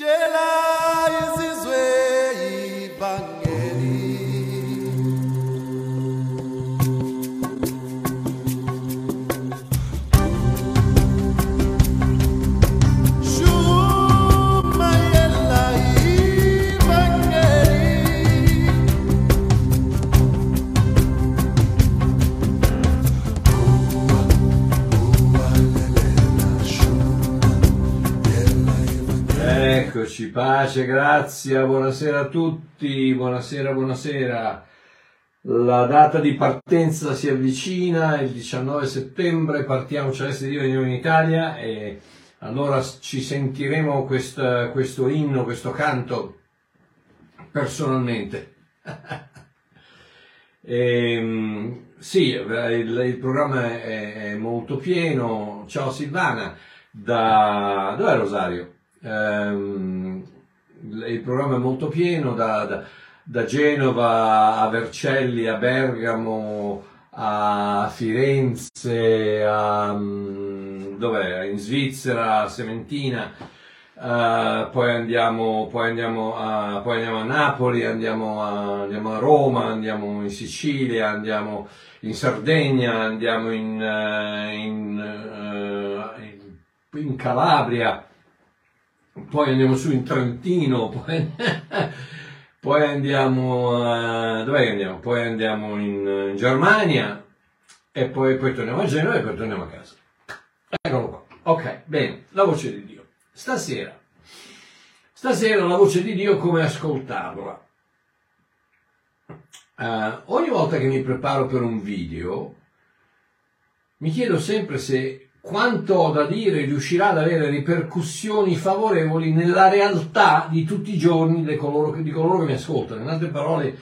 Jedi is pace, grazia, buonasera a tutti, buonasera, buonasera. La data di partenza si avvicina, il 19 settembre partiamo Celeste Dio veniamo in Italia e allora ci sentiremo questa- questo inno, questo canto personalmente. Ehm, sì, il, il programma è, è molto pieno. Ciao Silvana, da... dov'è Rosario? Ehm, il programma è molto pieno da, da- da Genova a Vercelli, a Bergamo, a Firenze, a, mm, dov'è? in Svizzera, a Sementina. Eh, poi, andiamo, poi, andiamo a, poi andiamo a Napoli, andiamo a, andiamo a Roma, andiamo in Sicilia, andiamo in Sardegna, andiamo in, eh, in, eh, in- in Calabria, poi andiamo su in Trentino, poi, poi andiamo a, dov'è che andiamo? Poi andiamo in, in Germania e poi, poi torniamo a Genova e poi torniamo a casa. Eccolo qua. Ok, bene, la voce di Dio. Stasera, stasera la voce di Dio come ascoltarla. Eh, ogni volta che mi preparo per un video, mi chiedo sempre se quanto ho da dire riuscirà ad avere ripercussioni favorevoli nella realtà di tutti i giorni di coloro che, di coloro che mi ascoltano. In altre parole,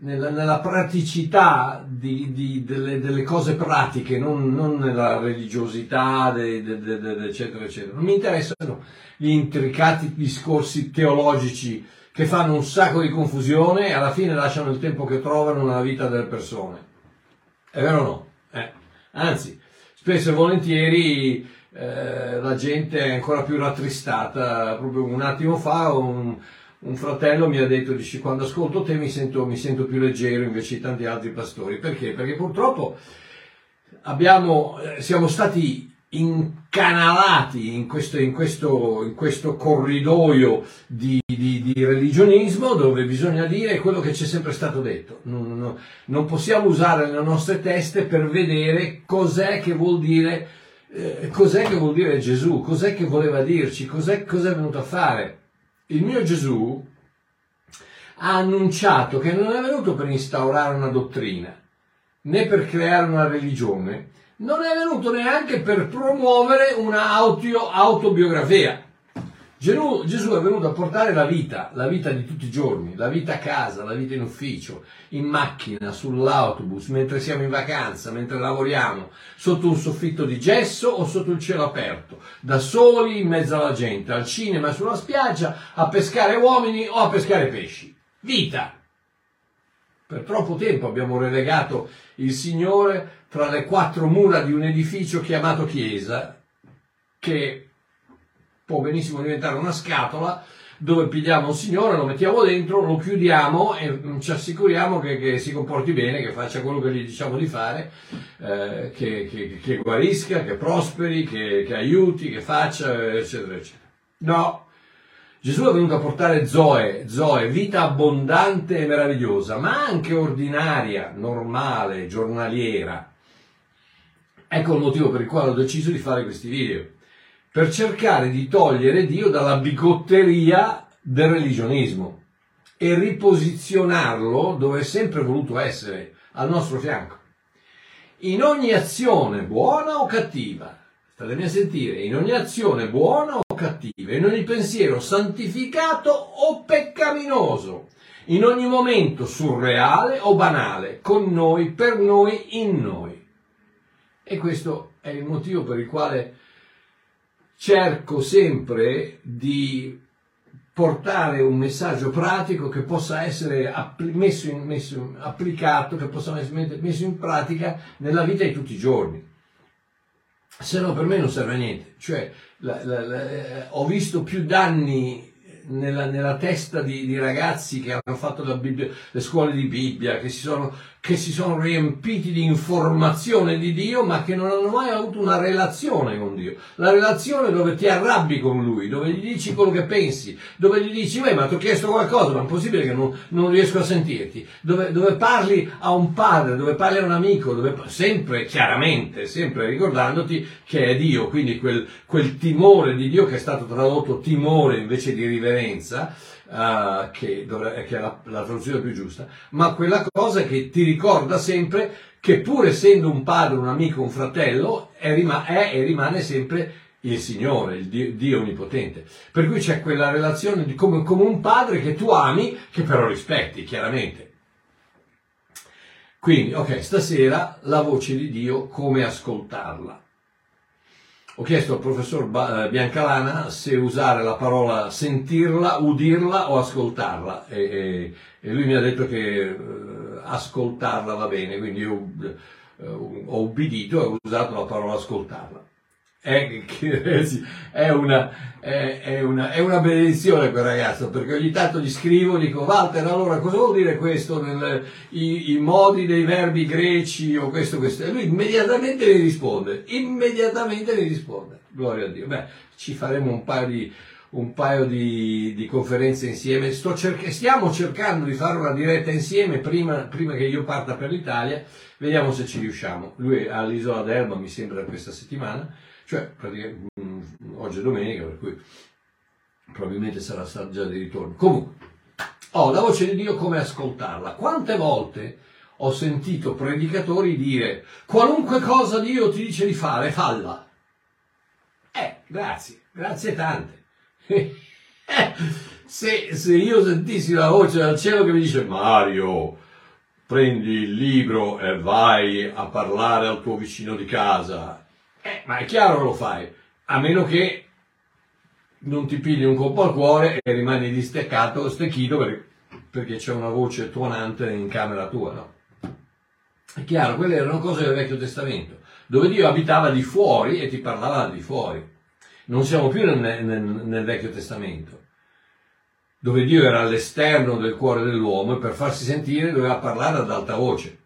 nella, nella praticità di- di- delle, delle cose pratiche, non, non nella religiosità, de- de- de- eccetera, eccetera. Non mi interessano gli intricati discorsi teologici che fanno un sacco di confusione e alla fine lasciano il tempo che trovano nella vita delle persone. È vero o no? Eh. Anzi, spesso e volentieri eh, la gente è ancora più rattristata. Proprio un attimo fa un, un fratello mi ha detto, dice, quando ascolto te mi sento, mi sento più leggero invece di tanti altri pastori. Perché? Perché purtroppo abbiamo, eh, siamo stati incanalati in questo, in questo, in questo corridoio di, di- di religionismo dove bisogna dire quello che ci è sempre stato detto. Non, non- non possiamo usare le nostre teste per vedere cos'è che vuol dire, eh, cos'è che vuol dire Gesù, cos'è che voleva dirci, cos'è, cos'è venuto a fare. Il mio Gesù ha annunciato che non è venuto per instaurare una dottrina, né per creare una religione, non è venuto neanche per promuovere una auto- autobiografia. Gesù, Gesù è venuto a portare la vita, la vita di tutti i giorni, la vita a casa, la vita in ufficio, in macchina, sull'autobus, mentre siamo in vacanza, mentre lavoriamo, sotto un soffitto di gesso o sotto il cielo aperto, da soli in mezzo alla gente, al cinema, sulla spiaggia, a pescare uomini o a pescare pesci. Vita! Per troppo tempo abbiamo relegato il Signore tra le quattro mura di un edificio chiamato Chiesa, che può benissimo diventare una scatola dove pigliamo un Signore, lo mettiamo dentro, lo chiudiamo e mm, ci assicuriamo che, che si comporti bene, che faccia quello che gli diciamo di fare, eh, che, che- che guarisca, che prosperi, che, che aiuti, che faccia, eccetera, eccetera. No, Gesù è venuto a portare Zoe, Zoe, vita abbondante e meravigliosa, ma anche ordinaria, normale, giornaliera. Ecco il motivo per il quale ho deciso di fare questi video, per cercare di togliere Dio dalla bigotteria del religionismo e riposizionarlo dove è sempre voluto essere, al nostro fianco. In ogni azione, buona o cattiva, statemi a sentire, in ogni azione buona o cattiva, in ogni pensiero santificato o peccaminoso, in ogni momento surreale o banale, con noi, per noi, in noi. E questo è il motivo per il quale cerco sempre di portare un messaggio pratico che possa essere appli- messo in- messo in- applicato, che possa essere messo in pratica nella vita di tutti i giorni. Se no per me non serve a niente. Cioè, la- la- la- eh, ho visto più danni nella, nella testa di, di ragazzi che hanno fatto Bibbia- le scuole di Bibbia, che si, sono, che si sono riempiti di informazione di Dio, ma che non hanno mai avuto una relazione con Dio. La relazione dove ti arrabbi con Lui, dove gli dici quello che pensi, dove gli dici, "Uè, ma ti ho chiesto qualcosa, ma è possibile che non, non riesco a sentirti, dove, dove parli a un padre, dove parli a un amico, dove, sempre chiaramente, sempre ricordandoti che è Dio, quindi quel, quel timore di Dio che è stato tradotto timore invece di riverenza, eh, che, dovre- che è la, la traduzione più giusta, ma quella cosa che ti ricorda sempre che pur essendo un padre, un amico, un fratello, è, è e rimane sempre il Signore, il Dio, Dio onnipotente. Per cui c'è quella relazione di come, come un padre che tu ami, che però rispetti, chiaramente. Quindi, ok, stasera la voce di Dio, come ascoltarla. Ho chiesto al professor eh, Biancalana se usare la parola sentirla, udirla o ascoltarla e, e- e lui mi ha detto che eh, ascoltarla va bene, quindi io eh, ho ubbidito e ho usato la parola ascoltarla. È, sì, è una, è, è una, è una benedizione quel ragazzo perché ogni tanto gli scrivo dico Walter allora cosa vuol dire questo nel, i, i modi dei verbi greci o questo questo? E lui immediatamente mi risponde immediatamente mi risponde. Gloria a Dio. Beh ci faremo un paio di un paio di, di conferenze insieme. Cerca- stiamo cercando di fare una diretta insieme prima, prima che io parta per l'Italia vediamo se ci riusciamo lui è all'isola d'Elba mi sembra questa settimana cioè mm, oggi è domenica, per cui probabilmente sarà già di ritorno. Comunque, ho la voce di Dio come ascoltarla. Quante volte ho sentito predicatori dire qualunque cosa Dio ti dice di fare, falla. Eh, grazie, grazie tante. se, se io sentissi la voce dal cielo che mi dice Mario, prendi il libro e vai a parlare al tuo vicino di casa. Eh, ma è chiaro che lo fai, a meno che non ti pigli un colpo al cuore e rimani disteccato, stecchito per- perché c'è una voce tuonante in camera tua, no? È chiaro, quelle erano cose del Vecchio Testamento, dove Dio abitava di fuori e ti parlava di fuori. Non siamo più nel, nel- nel Vecchio Testamento, dove Dio era all'esterno del cuore dell'uomo e per farsi sentire doveva parlare ad alta voce.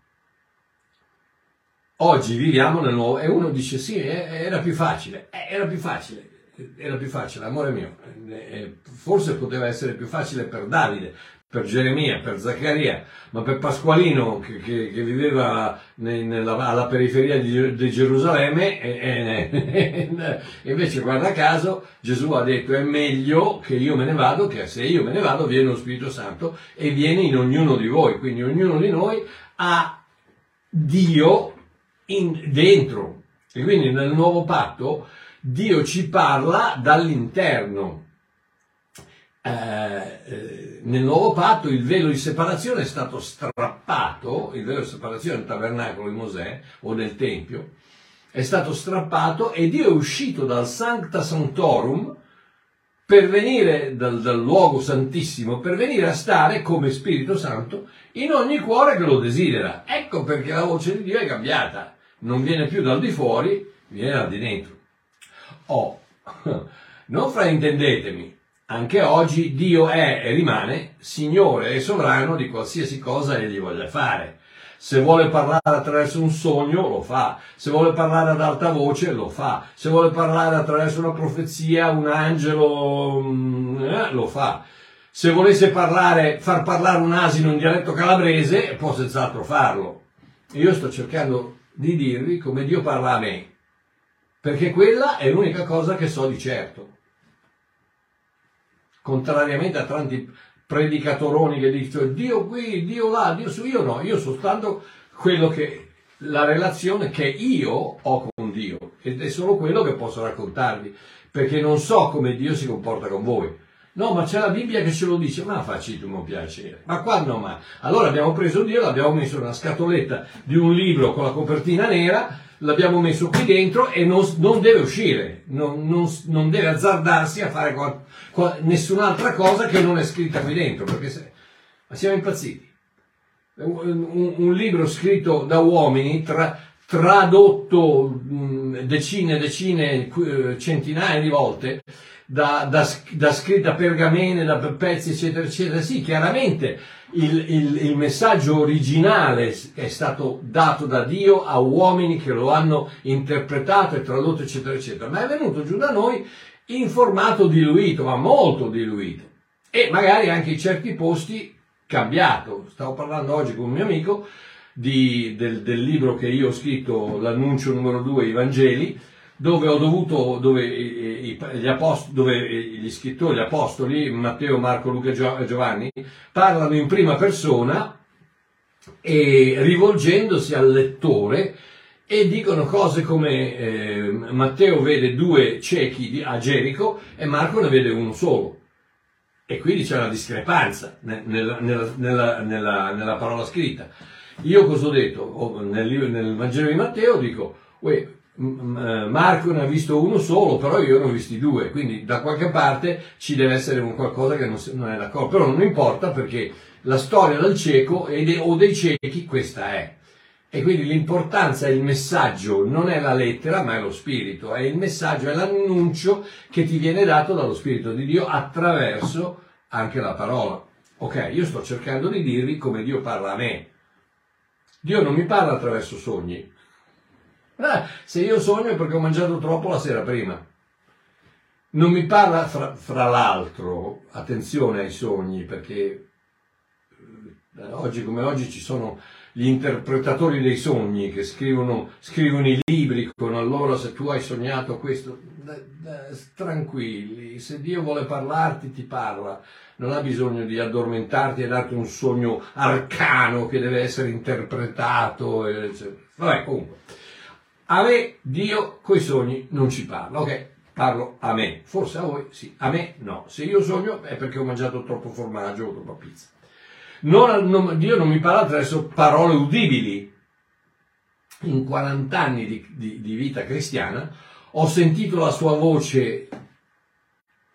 Oggi viviamo nel nuovo e uno dice sì, era più facile, Eh, era più facile, era più facile, amore mio, Eh, eh, forse poteva essere più facile per Davide, per Geremia, per Zaccaria, ma per Pasqualino che, che- che viveva ne- nella- alla periferia di, di Gerusalemme, eh, eh, invece guarda caso Gesù ha detto è meglio che io me ne vado, che se io me ne vado viene lo Spirito Santo e viene in ognuno di voi, quindi ognuno di noi ha Dio in- dentro. E quindi nel nuovo patto Dio ci parla dall'interno. Eh, eh, nel nuovo patto il velo di separazione è stato strappato, il velo di separazione del tabernacolo di Mosè o del Tempio, è stato strappato e Dio è uscito dal Sancta Sanctorum per venire dal, dal luogo santissimo, per venire a stare come Spirito Santo in ogni cuore che lo desidera. Ecco perché la voce di Dio è cambiata, non viene più dal di fuori, viene dal di dentro. Oh, non fraintendetemi, anche oggi Dio è e rimane Signore e sovrano di qualsiasi cosa egli voglia fare. Se vuole parlare attraverso un sogno, lo fa. Se vuole parlare ad alta voce, lo fa. Se vuole parlare attraverso una profezia, un angelo, mm, eh, lo fa. Se volesse parlare, far parlare un asino in dialetto calabrese, può senz'altro farlo. Io sto cercando di dirvi come Dio parla a me, perché quella è l'unica cosa che so di certo. Contrariamente a tanti predicatoroni che dicono Dio qui, Dio là, Dio su, io no, io soltanto quello che la relazione che io ho con Dio ed è solo quello che posso raccontarvi, perché non so come Dio si comporta con voi. No, ma c'è la Bibbia che ce lo dice, ma facitemi piacere. Ma quando mai? Allora abbiamo preso Dio, l'abbiamo messo una scatoletta di un libro con la copertina nera, l'abbiamo messo qui dentro e non, non deve uscire, non, non- non deve azzardarsi a fare qua- nessun'altra cosa che non è scritta qui dentro, perché se, ma siamo impazziti. Un, un- libro scritto da uomini tra- tradotto mh, decine, decine, eh, centinaia di volte, da, da, da scritta pergamene, da pezzi, eccetera, eccetera. Sì, chiaramente il, il, il, messaggio originale è stato dato da Dio a uomini che lo hanno interpretato e tradotto, eccetera, eccetera, ma è venuto giù da noi in formato diluito, ma molto diluito. E magari anche in certi posti cambiato. Stavo parlando oggi con un mio amico di, del, del, libro che io ho scritto, l'annuncio numero 2, i Vangeli, dove ho dovuto, dove, gli, apostoli, dove gli scrittori, gli apostoli, Matteo, Marco, Luca e Giovanni, parlano in prima persona e rivolgendosi al lettore e dicono cose come eh, Matteo vede due ciechi a Gerico e Marco ne vede uno solo. E quindi c'è una discrepanza nella, nella, nella, nella parola scritta. Io cosa ho detto? Nel, nel Vangelo di Matteo dico, uè, Marco ne ha visto uno solo, però io ne ho visti due, quindi da qualche parte ci deve essere un qualcosa che non, non è d'accordo, però non importa perché la storia del cieco o dei ciechi questa è. E quindi l'importanza è il messaggio, non è la lettera, ma è lo spirito, è il messaggio, è l'annuncio che ti viene dato dallo Spirito di Dio attraverso anche la parola. Ok, io sto cercando di dirvi come Dio parla a me. Dio non mi parla attraverso sogni, Ah, se io sogno è perché ho mangiato troppo la sera prima. Non mi parla, fra, fra l'altro, attenzione ai sogni, perché eh, oggi come oggi ci sono gli interpretatori dei sogni che scrivono, scrivono i libri con allora se tu hai sognato questo, tranquilli, se Dio vuole parlarti ti parla, non ha bisogno di addormentarti e darti un sogno arcano che deve essere interpretato. Eccetera. Vabbè, comunque. A me Dio coi sogni non ci parla, ok? Parlo a me, forse a voi sì, a me no. Se io sogno è perché ho mangiato troppo formaggio o troppa pizza. Non, non, Dio non mi parla attraverso parole udibili. In 40 anni di, di, di vita cristiana ho sentito la sua voce,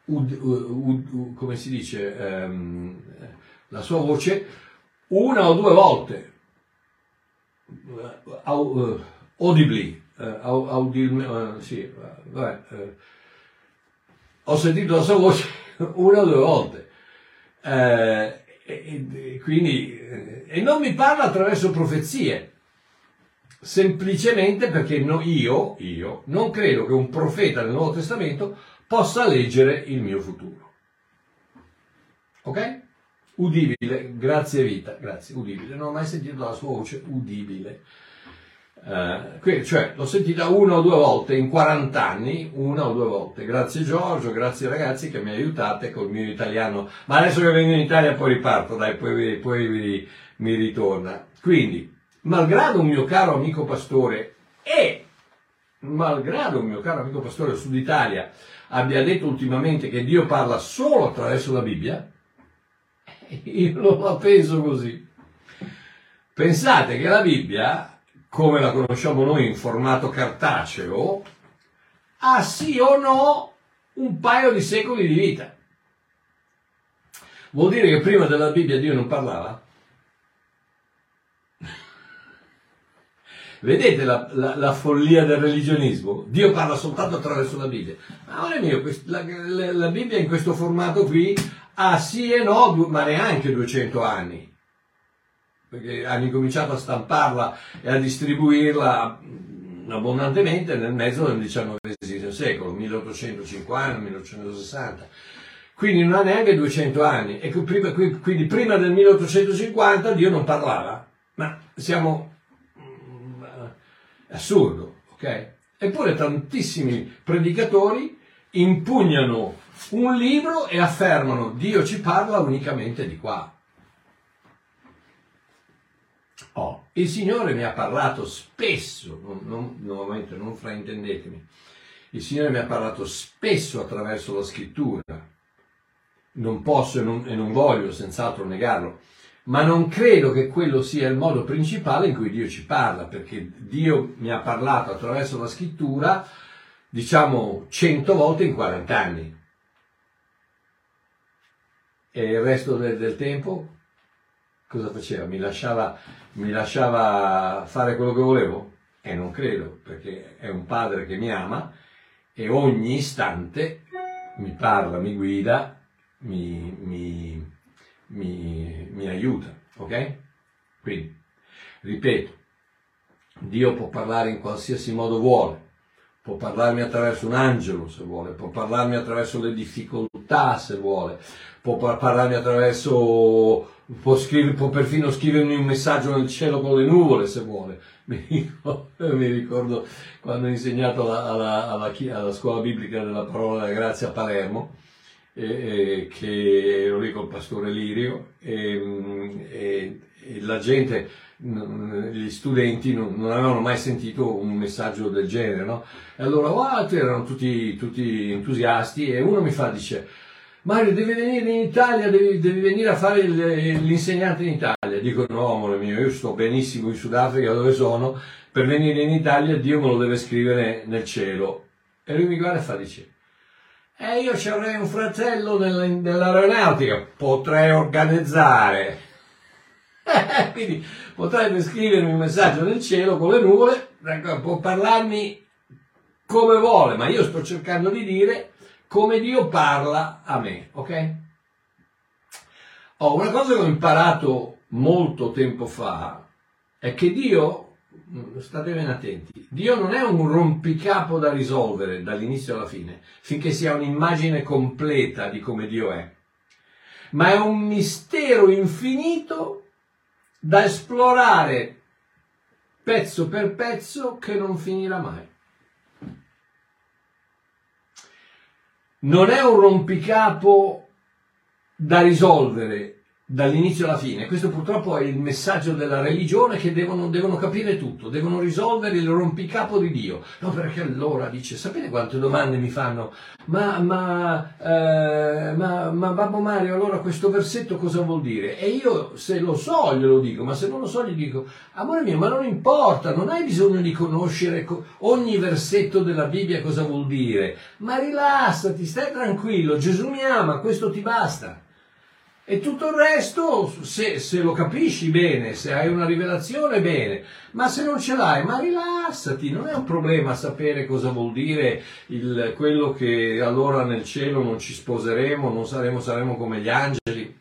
ud, ud, ud, come si dice, um, la sua voce una o due volte. Uh, uh, audibly, eh, sì, vabbè, ho sentito la sua voce una o due volte. Eh, e, e, quindi, eh, e non mi parla attraverso profezie, semplicemente perché no, io, io non credo che un profeta del Nuovo Testamento possa leggere il mio futuro. Ok? Udibile, grazie vita, grazie, udibile. Non ho mai sentito la sua voce udibile. Uh, cioè, l'ho sentita una o due volte in 40 anni, una o due volte. Grazie Giorgio, grazie ragazzi che mi aiutate col mio italiano. Ma adesso che vengo in Italia poi riparto, dai, poi, poi mi, mi ritorna. Quindi, malgrado un mio caro amico pastore e malgrado un mio caro amico pastore del Sud Italia abbia detto ultimamente che Dio parla solo attraverso la Bibbia, io non la penso così. Pensate che la Bibbia come la conosciamo noi in formato cartaceo, ha sì o no un paio di secoli di vita. Vuol dire che prima della Bibbia Dio non parlava? Vedete la, la, la, follia del religionismo? Dio parla soltanto attraverso la Bibbia. Ma amore mio, la, la, Bibbia in questo formato qui ha sì e no, ma neanche 200 anni perché hanno incominciato a stamparla e a distribuirla abbondantemente nel mezzo del XIX secolo, 1850-1860. Quindi non ha neanche 200 anni. E prima, quindi prima del 1850 Dio non parlava. Ma siamo... Mm, assurdo, ok? Eppure tantissimi predicatori impugnano un libro e affermano Dio ci parla unicamente di qua. Oh, il Signore mi ha parlato spesso, non, non, nuovamente non fraintendetemi, il Signore mi ha parlato spesso attraverso la scrittura, non posso e non, e non voglio senz'altro negarlo, ma non credo che quello sia il modo principale in cui Dio ci parla, perché Dio mi ha parlato attraverso la scrittura, diciamo, cento volte in 40 anni. E il resto del, del tempo cosa faceva? Mi lasciava, mi lasciava fare quello che volevo? e non credo, perché è un padre che mi ama e ogni istante mi parla, mi guida, mi, mi, mi, mi aiuta, ok? Quindi, ripeto, Dio può parlare in qualsiasi modo vuole, può parlarmi attraverso un angelo se vuole, può parlarmi attraverso le difficoltà se vuole, può par- parlarmi attraverso, può, scrivere, può perfino scrivermi un messaggio nel cielo con le nuvole se vuole. Mi ricordo, mi ricordo quando ho insegnato alla, alla- alla alla scuola biblica della parola della grazia a Palermo, e- e che ero lì col pastore Lirio e, e- e la gente, gli studenti non, non avevano mai sentito un messaggio del genere, no? E allora wow, erano tutti, tutti entusiasti e uno mi fa, dice, Mario devi venire in Italia, devi, devi venire a fare il- l'insegnante in Italia. Dico no, amore mio, io sto benissimo in Sudafrica dove sono, per venire in Italia Dio me lo deve scrivere nel cielo. E lui mi guarda e fa, dice, e io ci avrei un fratello nel- nell'aeronautica, potrei organizzare. Quindi potrebbe scrivermi un messaggio nel cielo con le nuvole, può parlarmi come vuole, ma io sto cercando di dire come Dio parla a me, ok? Oh, una cosa che ho imparato molto tempo fa è che Dio, mm, state ben attenti, Dio non è un rompicapo da risolvere dall'inizio alla fine, finché si ha un'immagine completa di come Dio è, ma è un mistero infinito da esplorare pezzo per pezzo che non finirà mai. Non è un rompicapo da risolvere dall'inizio alla fine. Questo purtroppo è il messaggio della religione che devono, devono capire tutto, devono risolvere il rompicapo di Dio. No, perché allora dice, sapete quante domande mi fanno? Ma, ma, eh, ma, ma Babbo Mario, allora questo versetto cosa vuol dire? E io se lo so glielo dico, ma se non lo so gli dico, amore mio, ma non importa, non hai bisogno di conoscere co- ogni versetto della Bibbia cosa vuol dire, ma rilassati, stai tranquillo, Gesù mi ama, questo ti basta. E tutto il resto, se, se lo capisci bene, se hai una rivelazione, bene, ma se non ce l'hai, ma rilassati, non è un problema sapere cosa vuol dire il- quello che allora nel cielo non ci sposeremo, non saremo, saremo come gli angeli.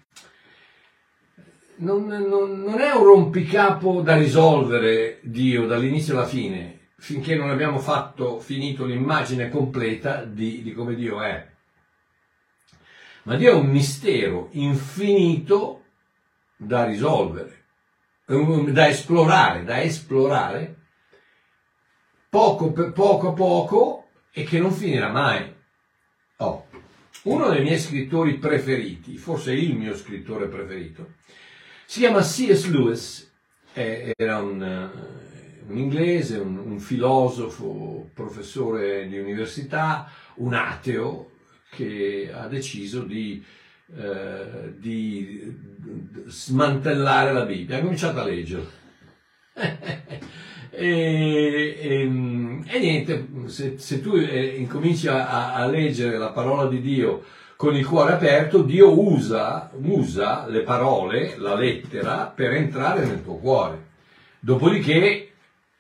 Non, non- non è un rompicapo da risolvere Dio dall'inizio alla fine, finché non abbiamo fatto, finito l'immagine completa di, di come Dio è. Ma Dio è un mistero infinito da risolvere, da esplorare, da esplorare, poco poco a poco e che non finirà mai. Oh, uno dei miei scrittori preferiti, forse il mio scrittore preferito, si chiama C.S. Lewis, era un, eh, un inglese, un, un filosofo, professore di università, un ateo che ha deciso di, eh, di smantellare la Bibbia. Ha cominciato a leggerla. e, e- e niente, se, se tu eh, incominci a, a leggere la parola di Dio con il cuore aperto, Dio usa, usa le parole, la lettera, per entrare nel tuo cuore. Dopodiché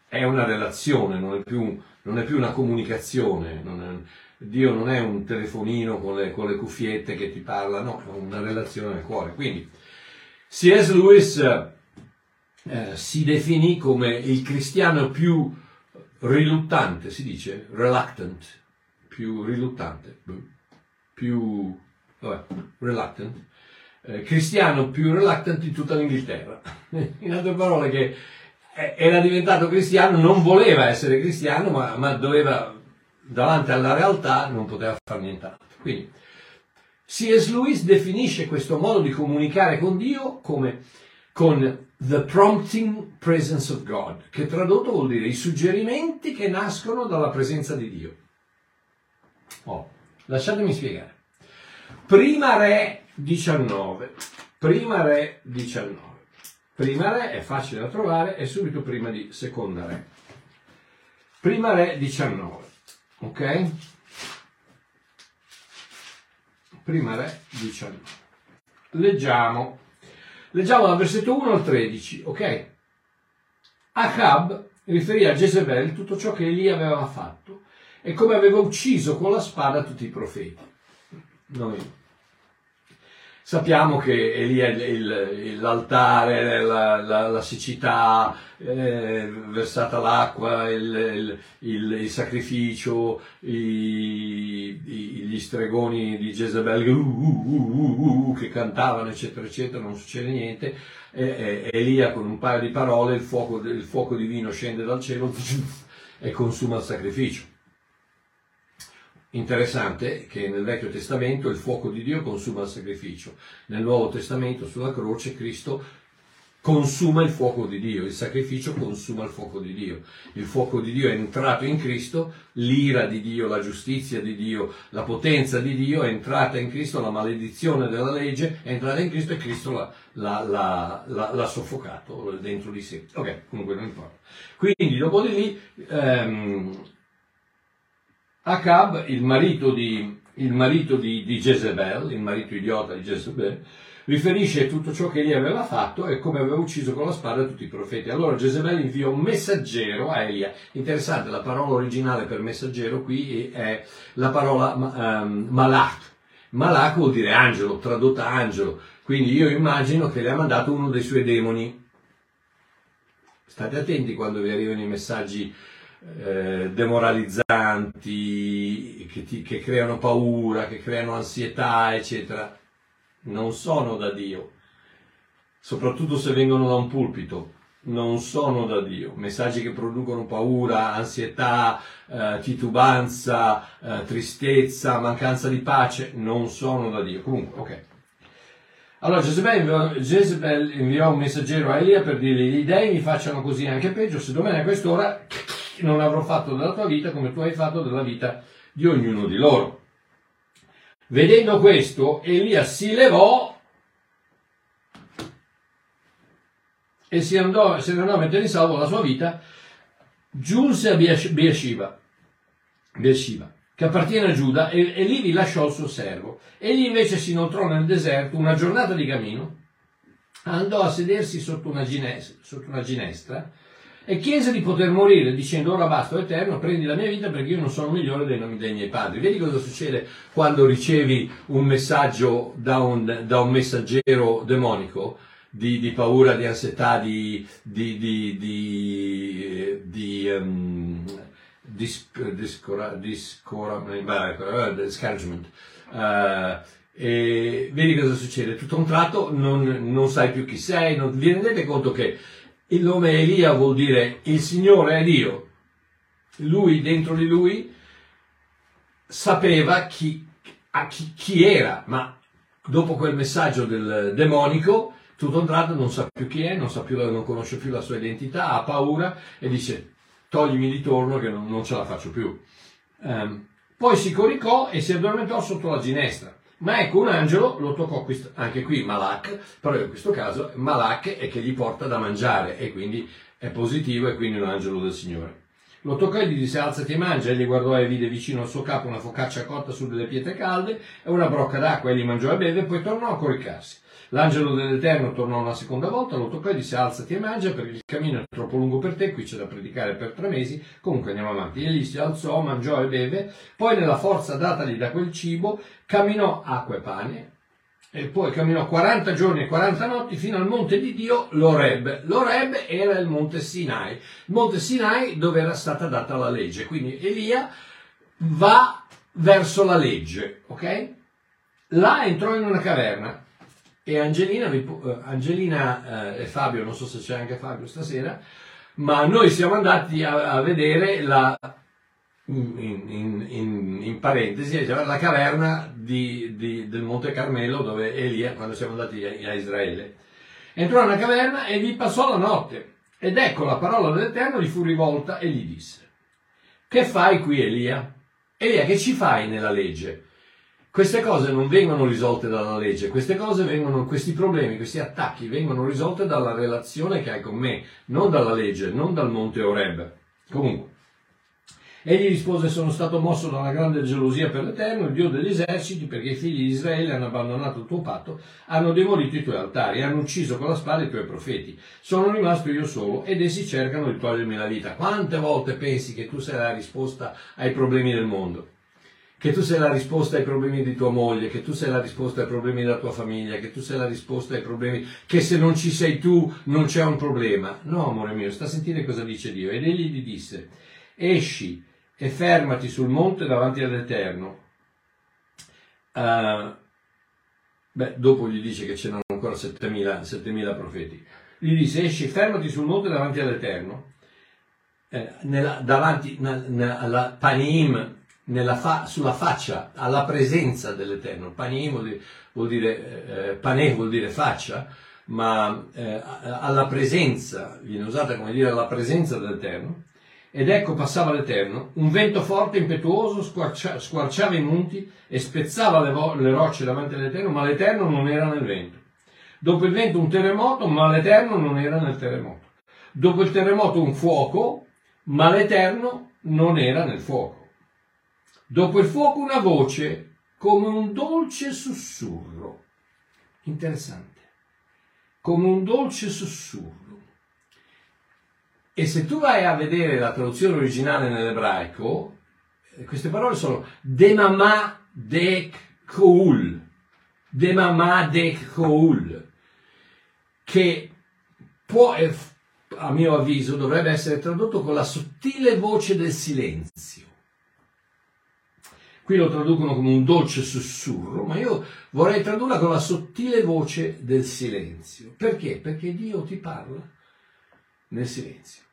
è una relazione, non è più, non è più una comunicazione. non è- Dio non è un telefonino con le, con le cuffiette che ti parla, no, è una relazione nel cuore. Quindi C.S. Lewis eh, si definì come il cristiano più riluttante, si dice reluctant, più riluttante, più vabbè, reluctant, eh, cristiano più reluctant di tutta l'Inghilterra. In altre parole che eh, era diventato cristiano, non voleva essere cristiano, ma, ma doveva, davanti alla realtà, non poteva fare nient'altro. Quindi, C.S. Lewis definisce questo modo di comunicare con Dio come con the prompting presence of God, che tradotto vuol dire i suggerimenti che nascono dalla presenza di Dio. Oh, lasciatemi spiegare. Prima Re 19. Prima Re 19. Prima Re è facile da trovare, è subito prima di Seconda Re. Prima Re 19. Ok? Prima Re 19. Leggiamo. Leggiamo dal versetto 1 al 13, ok? Ahab riferì a Jezebel tutto ciò che Elia aveva fatto e come aveva ucciso con la spada tutti i profeti. Noi sappiamo che Elia, il- il- l'altare, la, la- la siccità, eh, versata l'acqua, il, il- il- sacrificio, i- i- gli stregoni di Jezebel uh, uh, uh, uh, che cantavano, eccetera, eccetera, non succede niente. E, e- Elia con un paio di parole, il fuoco, il fuoco divino scende dal cielo e consuma il sacrificio. Interessante che nel Vecchio Testamento il fuoco di Dio consuma il sacrificio, nel Nuovo Testamento sulla croce Cristo consuma il fuoco di Dio, il sacrificio consuma il fuoco di Dio. Il fuoco di Dio è entrato in Cristo, l'ira di Dio, la giustizia di Dio, la potenza di Dio è entrata in Cristo, la maledizione della legge è entrata in Cristo e Cristo l'ha, l'ha- l'ha- l'ha- soffocato dentro di sé. Ok, comunque non importa. Quindi dopo di lì ehm, Acab, il marito di, il marito di, di Jezebel, il marito idiota di Jezebel, riferisce tutto ciò che egli aveva fatto e come aveva ucciso con la spada tutti i profeti. Allora Jezebel inviò un messaggero a Elia. Interessante, la parola originale per messaggero qui è la parola um, malach. Malach vuol dire angelo, tradotta angelo. Quindi io immagino che le ha mandato uno dei suoi demoni. State attenti quando vi arrivano i messaggi eh, demoralizzanti, che, ti- che creano paura, che creano ansietà, eccetera, non sono da Dio. Soprattutto se vengono da un pulpito, non sono da Dio. Messaggi che producono paura, ansietà, eh, titubanza, eh, tristezza, mancanza di pace, non sono da Dio. Comunque, ok. Allora Jezebel inviò, Jezebel inviò un messaggero a Elia per dirgli gli dei mi facciano così anche peggio se domani a quest'ora non avrò fatto della tua vita come tu hai fatto della vita di ognuno di loro. Vedendo questo, Elia si levò e si andò, se ne andò a mettere in salvo la sua vita, giunse a Beersh- Beersheba, Beersheba, che appartiene a Giuda, e, e lì vi lasciò il suo servo. Egli invece si inoltrò nel deserto una giornata di cammino, andò a sedersi sotto una, gines- sotto una ginestra e chiese di poter morire, dicendo ora basta, eterno, prendi la mia vita perché io non sono migliore dei, dei miei padri. Vedi cosa succede quando ricevi un messaggio da un, da un messaggero demonico? Di, di paura, di ansietà, di, di, di, di, di, ehm, dis- discora- discora- beh, eh, discouragement. Eh, e vedi cosa succede? Tutto un tratto non, non sai più chi sei, non, vi rendete conto che il nome Elia vuol dire il Signore è Dio. Lui, dentro di lui, sapeva chi, chi, chi era, ma dopo quel messaggio del demonico, tutto un tratto non sa più chi è, non, più, non conosce più la sua identità, ha paura e dice toglimi di torno che non, non ce la faccio più. Ehm, poi si coricò e si addormentò sotto la ginestra. Ma ecco un angelo lo toccò anche qui Malak, però in questo caso Malak è che gli porta da mangiare e quindi è positivo e quindi un angelo del Signore. Lo toccò e gli disse alzati e mangia, egli guardò e vide vicino al suo capo una focaccia cotta su delle pietre calde e una brocca d'acqua, egli mangiò e beve e poi tornò a coricarsi. L'angelo dell'Eterno tornò una seconda volta, lo toccò e disse alzati e mangia perché il cammino è troppo lungo per te, qui c'è da predicare per tre mesi, comunque andiamo avanti. Egli si alzò, mangiò e beve, poi nella forza datagli da quel cibo camminò acqua e pane, e poi camminò 40 giorni e 40 notti fino al monte di Dio, l'Oreb. L'Oreb era il monte Sinai, il monte Sinai dove era stata data la legge. Quindi Elia va verso la legge, ok? Là entrò in una caverna e Angelina, vi eh, Angelina eh, e Fabio, non so se c'è anche Fabio stasera, ma noi siamo andati a, a vedere la, in, in- in- in parentesi, cioè la caverna di- di- del Monte Carmelo dove Elia, quando siamo andati a, a Israele, entrò nella caverna e vi passò la notte. Ed ecco la parola dell'Eterno gli fu rivolta e gli disse, che fai qui Elia? Elia, che ci fai nella legge? Queste cose non vengono risolte dalla legge, vengono, questi problemi, questi attacchi vengono risolti dalla relazione che hai con me, non dalla legge, non dal monte Oreb. Comunque. Egli rispose, sono stato mosso da una grande gelosia per l'Eterno, il Dio degli eserciti, perché i figli di Israele hanno abbandonato il tuo patto, hanno demolito i tuoi altari, hanno ucciso con la spada i tuoi profeti. Sono rimasto io solo ed essi cercano di togliermi la vita. Quante volte pensi che tu sei la risposta ai problemi del mondo? Che tu sei la risposta ai problemi di tua moglie, che tu sei la risposta ai problemi della tua famiglia, che tu sei la risposta ai problemi, che se non ci sei tu non c'è un problema. No, amore mio, sta a sentire cosa dice Dio. Ed egli gli disse, esci e fermati sul monte davanti all'Eterno. Uh, beh, dopo gli dice che c'erano ancora 7000, 7000 profeti. Gli disse, esci, fermati sul monte davanti all'Eterno, eh, nella, davanti alla Panim, fa, sulla faccia, alla presenza dell'Eterno. Panim vuol dire, vuol dire eh, panè vuol dire faccia, ma eh, alla presenza, viene usata come dire alla presenza dell'Eterno ed ecco passava l'Eterno, un vento forte e impetuoso squarcia, squarciava i monti e spezzava le, vo- le rocce davanti all'Eterno, ma l'Eterno non era nel vento. Dopo il vento un terremoto, ma l'Eterno non era nel terremoto. Dopo il terremoto un fuoco, ma l'Eterno non era nel fuoco. Dopo il fuoco una voce come un dolce sussurro. Interessante. Come un dolce sussurro. E se tu vai a vedere la traduzione originale nell'ebraico, eh, queste parole sono Demama dek koul. Demama dek koul. Che può, eh, a mio avviso, dovrebbe essere tradotto con la sottile voce del silenzio. Qui lo traducono come un dolce sussurro, ma io vorrei tradurla con la sottile voce del silenzio. Perché? Perché Dio ti parla nel silenzio.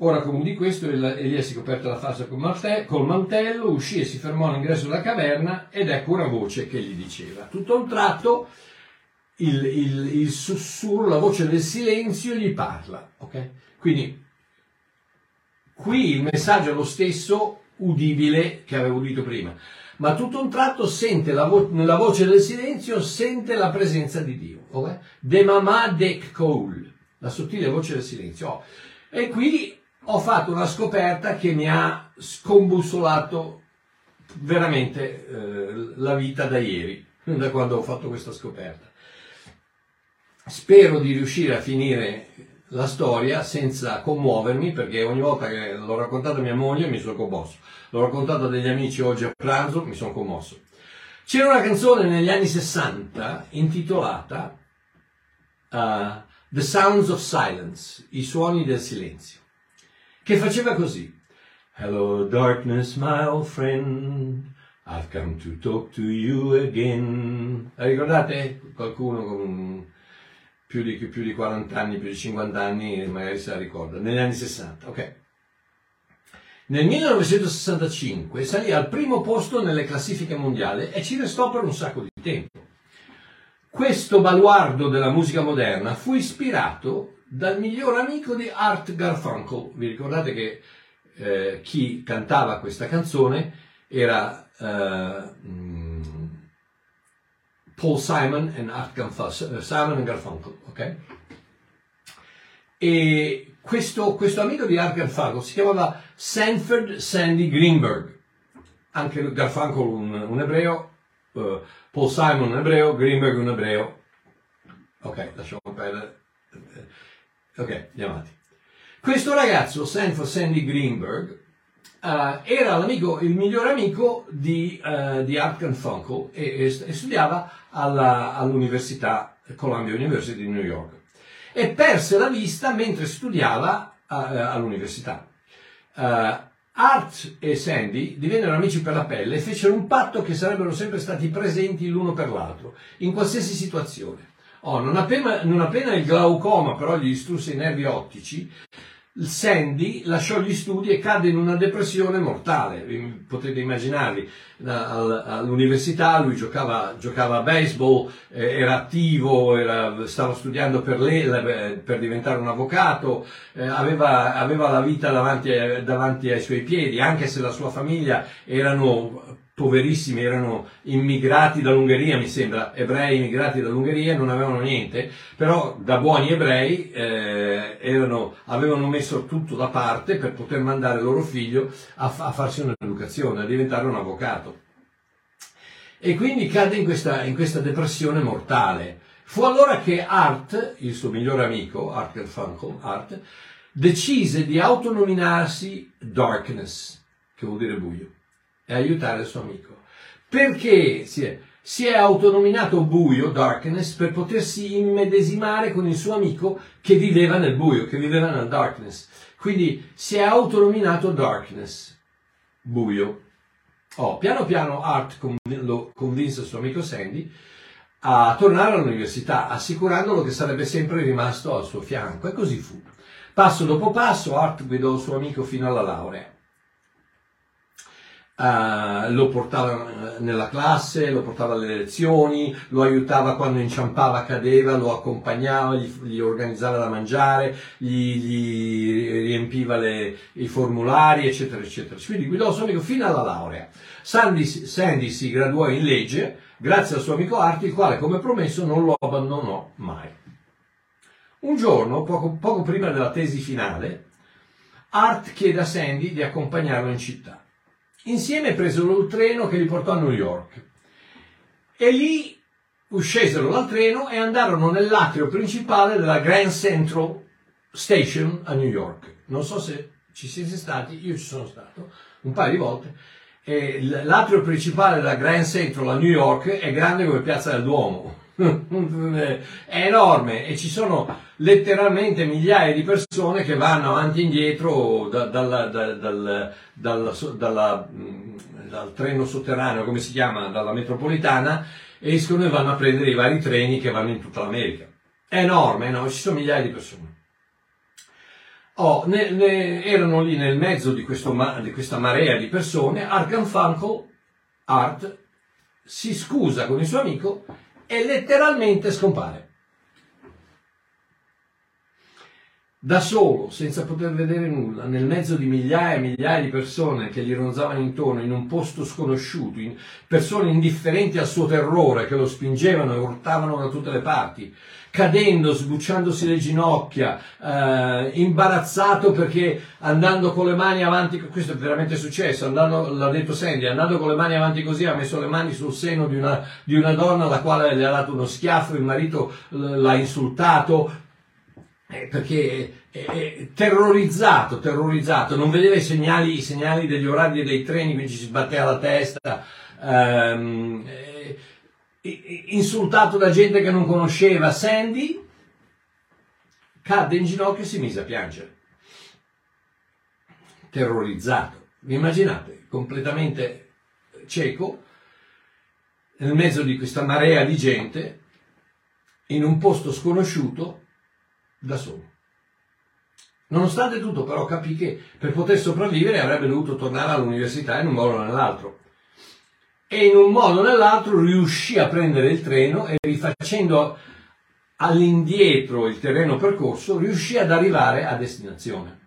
Ora, come di questo, Elia si coperta la faccia col mantello, uscì e si fermò all'ingresso della caverna ed ecco una voce che gli diceva. Tutto a un tratto il, il, il sussurro, la voce del silenzio gli parla. Okay? Quindi qui il messaggio è lo stesso udibile che avevo udito prima, ma tutto un tratto sente la vo- nella voce del silenzio, sente la presenza di Dio. Okay? De mamà dek koul, la sottile voce del silenzio. Oh. E qui ho fatto una scoperta che mi ha scombussolato veramente eh, la vita da ieri, da quando ho fatto questa scoperta. Spero di riuscire a finire la storia senza commuovermi perché ogni volta che l'ho raccontata a mia moglie mi sono commosso, l'ho raccontata a degli amici oggi a pranzo mi sono commosso. C'era una canzone negli anni 60 intitolata uh, The Sounds of Silence, i suoni del silenzio che faceva così. Hello darkness, my old friend, I've come to talk to you again. La ricordate? Qualcuno con più di, più di 40 anni, più di 50 anni, magari se la ricorda, negli anni 60, ok. Nel 1965 salì al primo posto nelle classifiche mondiali e ci restò per un sacco di tempo. Questo baluardo della musica moderna fu ispirato dal miglior amico di Art Garfunkel. Vi ricordate che eh, chi cantava questa canzone era eh, Paul Simon e Art Garfunkel, Simon Garfunkel, ok? E questo, questo amico di Art Garfunkel si chiamava Sanford Sandy Greenberg, anche Garfunkel un, un ebreo, uh, Paul Simon un ebreo, Greenberg un ebreo. Ok, lasciamo perdere. Ok, andiamo avanti. Questo ragazzo, Sanford Sandy Greenberg, uh, era il migliore amico di, uh, di Art Garfunkel e, e, e studiava alla, all'università Columbia University di New York. E perse la vista mentre studiava uh, all'università. Art e Sandy divennero amici per la pelle e fecero un patto che sarebbero sempre stati presenti l'uno per l'altro, in qualsiasi situazione. Oh, non, appena, non appena il glaucoma però gli distrusse i nervi ottici, Sandy lasciò gli studi e cadde in una depressione mortale, potete immaginarvi, all'università lui giocava, giocava a baseball, eh, era attivo, era, stava studiando per, le, per, diventare un avvocato, eh, aveva, aveva, la vita davanti, davanti ai suoi piedi, anche se la sua famiglia erano poverissimi, erano immigrati dall'Ungheria, mi sembra, ebrei immigrati dall'Ungheria, non avevano niente, però da buoni ebrei eh, erano, avevano messo tutto da parte per poter mandare loro figlio a, a farsi un'educazione, a diventare un avvocato. E quindi cadde in questa, in questa depressione mortale. Fu allora che Art, il suo migliore amico, Art Garfunkel, Art, decise di autonominarsi Darkness, che vuol dire buio e aiutare il suo amico. Perché si è, si è autonominato buio, darkness, per potersi immedesimare con il suo amico che viveva nel buio, che viveva nel darkness. Quindi si è autonominato darkness, buio. Oh, piano piano Art lo convinse il suo amico Sandy a tornare all'università, assicurandolo che sarebbe sempre rimasto al suo fianco. E così fu. Passo dopo passo Art guidò il suo amico fino alla laurea. Uh, lo portava nella classe, lo portava alle lezioni, lo aiutava quando inciampava, cadeva, lo accompagnava, gli, gli organizzava da mangiare, gli, gli riempiva le, i formulari, eccetera, eccetera. Quindi guidò il suo amico fino alla laurea. Sandy, Sandy si graduò in legge grazie al suo amico Art, il quale, come promesso, non lo abbandonò mai. Un giorno, poco, poco prima della tesi finale, Art chiede a Sandy di accompagnarlo in città. Insieme presero il treno che li portò a New York. E lì scesero dal treno e andarono nell'atrio principale della Grand Central Station a New York. Non so se ci siete stati, io ci sono stato un paio di volte. L'atrio principale della Grand Central a New York è grande come Piazza del Duomo. È enorme e ci sono letteralmente migliaia di persone che vanno avanti e indietro da, dalla, da, dal, dalla, dalla, dal treno sotterraneo, come si chiama, dalla metropolitana, escono e vanno a prendere i vari treni che vanno in tutta l'America. È enorme, no? ci sono migliaia di persone. Oh, ne, ne, erano lì nel mezzo di, questo, di questa marea di persone, Arkham Funkel, Art, si scusa con il suo amico e letteralmente scompare. Da solo, senza poter vedere nulla, nel mezzo di migliaia e migliaia di persone che gli ronzavano intorno in un posto sconosciuto, in persone indifferenti al suo terrore che lo spingevano e urtavano da tutte le parti, cadendo, sbucciandosi le ginocchia, eh, imbarazzato perché andando con le mani avanti, questo è veramente successo, andando, l'ha detto Sandy, andando con le mani avanti così ha messo le mani sul seno di una, di una donna alla quale le ha dato uno schiaffo, il marito l'ha insultato, eh, perché terrorizzato, terrorizzato, non vedeva i segnali, i segnali degli orari dei treni, quindi si batteva la testa, ehm, eh, insultato da gente che non conosceva. Sandy cadde in ginocchio e si mise a piangere, terrorizzato. Vi immaginate, completamente cieco, nel mezzo di questa marea di gente, in un posto sconosciuto, da solo. Nonostante tutto però capì che per poter sopravvivere avrebbe dovuto tornare all'università in un modo o nell'altro. E in un modo o nell'altro riuscì a prendere il treno e rifacendo all'indietro il terreno percorso riuscì ad arrivare a destinazione.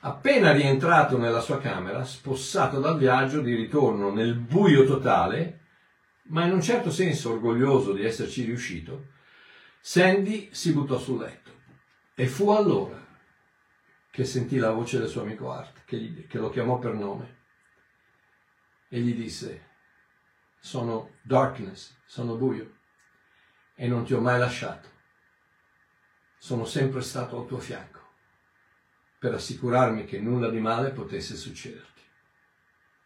Appena rientrato nella sua camera, spossato dal viaggio di ritorno nel buio totale, ma in un certo senso orgoglioso di esserci riuscito, Sandy si buttò sul letto e fu allora che sentì la voce del suo amico Art, che, gli, che lo chiamò per nome e gli disse, sono darkness, sono buio e non ti ho mai lasciato. Sono sempre stato al tuo fianco per assicurarmi che nulla di male potesse succederti.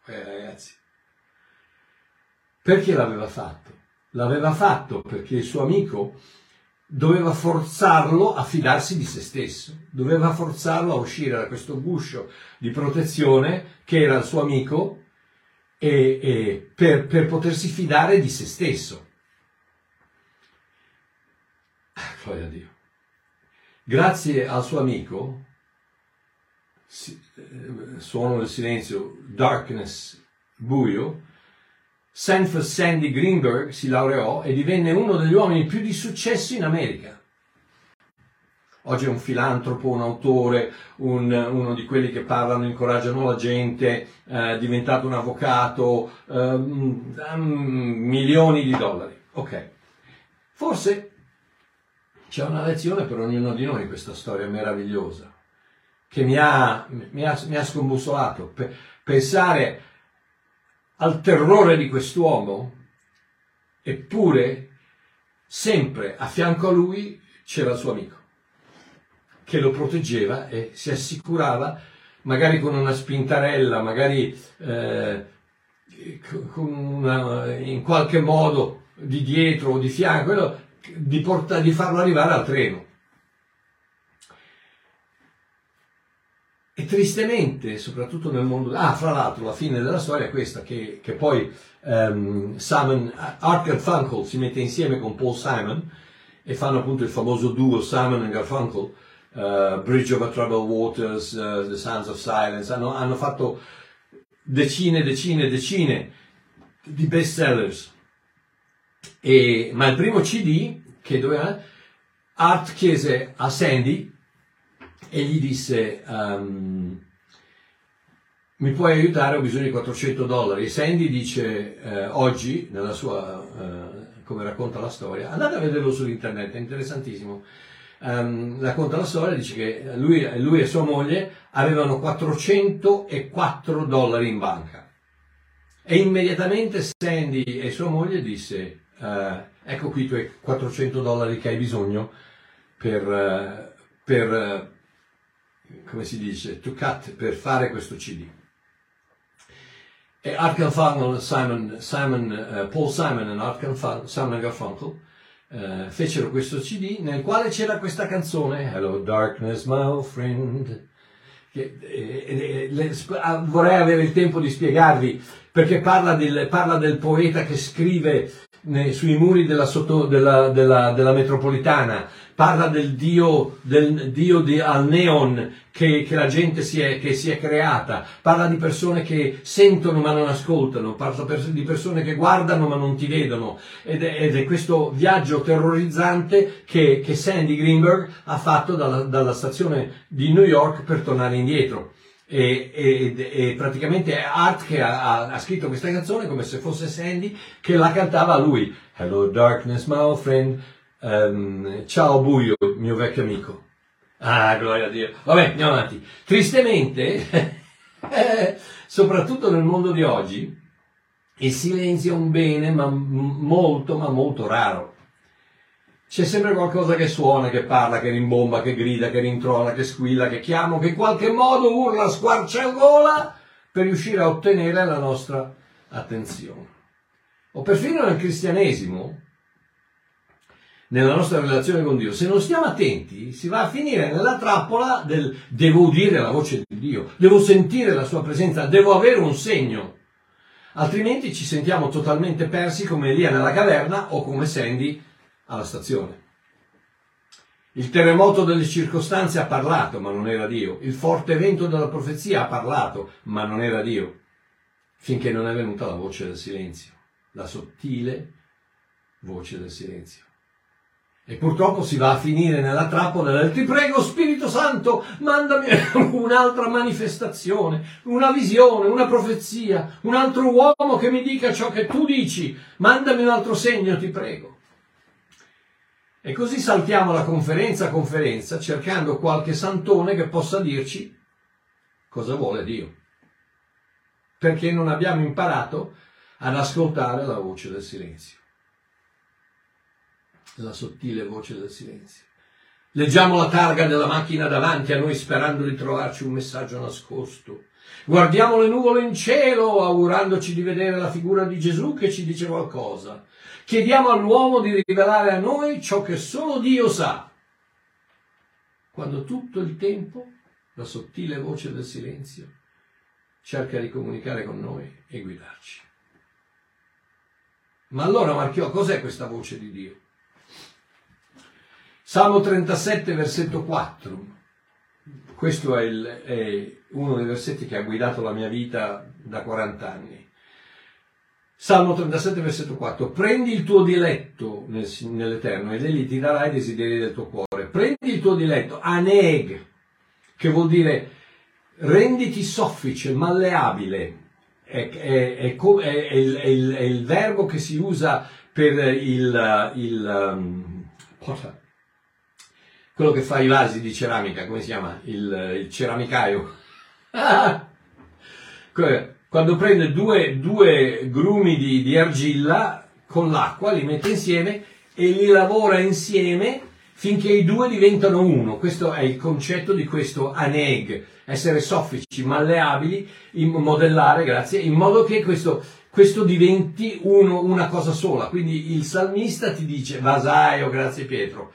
Eh, ragazzi, perché l'aveva fatto? L'aveva fatto perché il suo amico doveva forzarlo a fidarsi di se stesso, doveva forzarlo a uscire da questo guscio di protezione che era il suo amico e, e per, per, potersi fidare di se stesso. Gloria a Dio. Grazie al suo amico, eh, suono del silenzio, darkness, buio, Sanford Sandy Greenberg si laureò e divenne uno degli uomini più di successo in America. Oggi è un filantropo, un autore, un- uno di quelli che parlano, incoraggiano la gente, eh, diventato un avvocato, ehm, ha milioni di dollari. Ok. Forse c'è una lezione per ognuno di noi in questa storia meravigliosa che mi ha, mi ha, mi ha scombussolato. Pe- pensare al terrore di quest'uomo, eppure sempre a fianco a lui c'era il suo amico che lo proteggeva e si assicurava, magari con una spintarella, magari eh, una- in qualche modo di dietro o di fianco, di, porta- di farlo arrivare al treno. E tristemente, soprattutto nel mondo... Ah, fra l'altro, la fine della storia è questa, che, che poi ehm, Simon, Art Garfunkel si mette insieme con Paul Simon e fanno appunto il famoso duo Simon e Garfunkel, eh, Bridge over Troubled Waters, eh, The Sounds of Silence, hanno, hanno fatto decine, decine, decine di best sellers. E, ma il primo CD che doveva, Art chiese a Sandy e gli disse ehm, mi puoi aiutare? Ho bisogno di 400 dollari. E Sandy dice eh, oggi nella sua eh, come racconta la storia andate a vederlo su internet è interessantissimo Ehm, racconta la storia dice che lui, lui e sua moglie avevano 404 dollari in banca e immediatamente Sandy e sua moglie disse eh, ecco qui i tuoi 400 dollari che hai bisogno per, eh, per eh, come si dice, to cut, per fare questo CD. E Art Garfunkel, Simon, Simon, Paul Simon e Art Garfunkel eh, fecero questo CD nel quale c'era questa canzone, Hello Darkness my old friend, che, eh, eh, le- sp- ah, vorrei avere il tempo di spiegarvi perché parla del, parla del poeta che scrive nei- sui muri della, sotto- della- della- della metropolitana, parla del dio, del dio di, al neon che, che la gente si è, che si è creata, parla di persone che sentono ma non ascoltano, parla di persone che guardano ma non ti vedono ed è, ed è questo viaggio terrorizzante che, che Sandy Greenberg ha fatto dalla, dalla stazione di New York per tornare indietro. E, e- e praticamente è Art che ha, ha- ha scritto questa canzone come se fosse Sandy che la cantava a lui. Hello darkness my old friend, Ehm, ciao buio mio vecchio amico. Ah, gloria a Dio. Vabbè, andiamo avanti. Tristemente, eh, soprattutto nel mondo di oggi, il silenzio è un bene ma molto, ma molto raro. C'è sempre qualcosa che suona, che parla, che rimbomba, che grida, che rintrona, che squilla, che chiama, che in qualche modo urla, squarciagola per riuscire a ottenere la nostra attenzione. O perfino nel cristianesimo, nella nostra relazione con Dio, se non stiamo attenti, si va a finire nella trappola del devo udire la voce di Dio, devo sentire la sua presenza, devo avere un segno. Altrimenti ci sentiamo totalmente persi come Elia nella caverna o come Sandy alla stazione. Il terremoto delle circostanze ha parlato, ma non era Dio. Il forte vento della profezia ha parlato, ma non era Dio. Finché non è venuta la voce del silenzio, la sottile voce del silenzio. E purtroppo si va a finire nella trappola del ti prego Spirito Santo, mandami un'altra manifestazione, una visione, una profezia, un altro uomo che mi dica ciò che tu dici, mandami un altro segno, ti prego. E così saltiamo da conferenza a conferenza cercando qualche santone che possa dirci cosa vuole Dio. Perché non abbiamo imparato ad ascoltare la voce del silenzio la sottile voce del silenzio. Leggiamo la targa della macchina davanti a noi sperando di trovarci un messaggio nascosto. Guardiamo le nuvole in cielo augurandoci di vedere la figura di Gesù che ci dice qualcosa. Chiediamo all'uomo di rivelare a noi ciò che solo Dio sa. Quando tutto il tempo la sottile voce del silenzio cerca di comunicare con noi e guidarci. Ma allora, Marchiò, cos'è questa voce di Dio? Salmo 37, versetto 4. Questo è, il- è uno dei versetti che ha guidato la mia vita da 40 anni. Salmo 37, versetto 4. Prendi il tuo diletto nel- nell'Eterno ed egli ti darà i desideri del tuo cuore. Prendi il tuo diletto, aneg, che vuol dire renditi soffice, malleabile. È, è- è il, il- il verbo che si usa per il, il um. Quello che fa i vasi di ceramica, come si chiama? Il, il ceramicaio. Quando prende due, due grumi di, di argilla con l'acqua, li mette insieme e li lavora insieme finché i due diventano uno. Questo è il concetto di questo aneg, essere soffici, malleabili, modellare, grazie, in modo che questo, questo diventi uno, una cosa sola. Quindi il salmista ti dice, vasaio, grazie Pietro,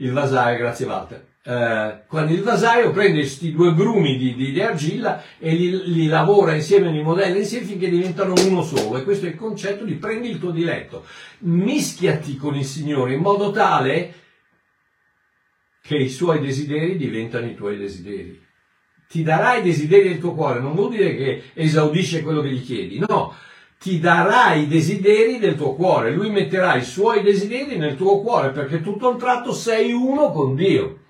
il vasaio, grazie Walter. Eh, quando il vasaio prende questi due grumi di, di- di argilla e li, li lavora insieme, li modella insieme finché diventano uno solo. E questo è il concetto di prendi il tuo diletto, mischiati con il Signore in modo tale che i suoi desideri diventano i tuoi desideri. Ti darà i desideri del tuo cuore, non vuol dire che esaudisce quello che gli chiedi, no, ti darà i desideri del tuo cuore, lui metterà i suoi desideri nel tuo cuore perché tutto un tratto sei uno con Dio.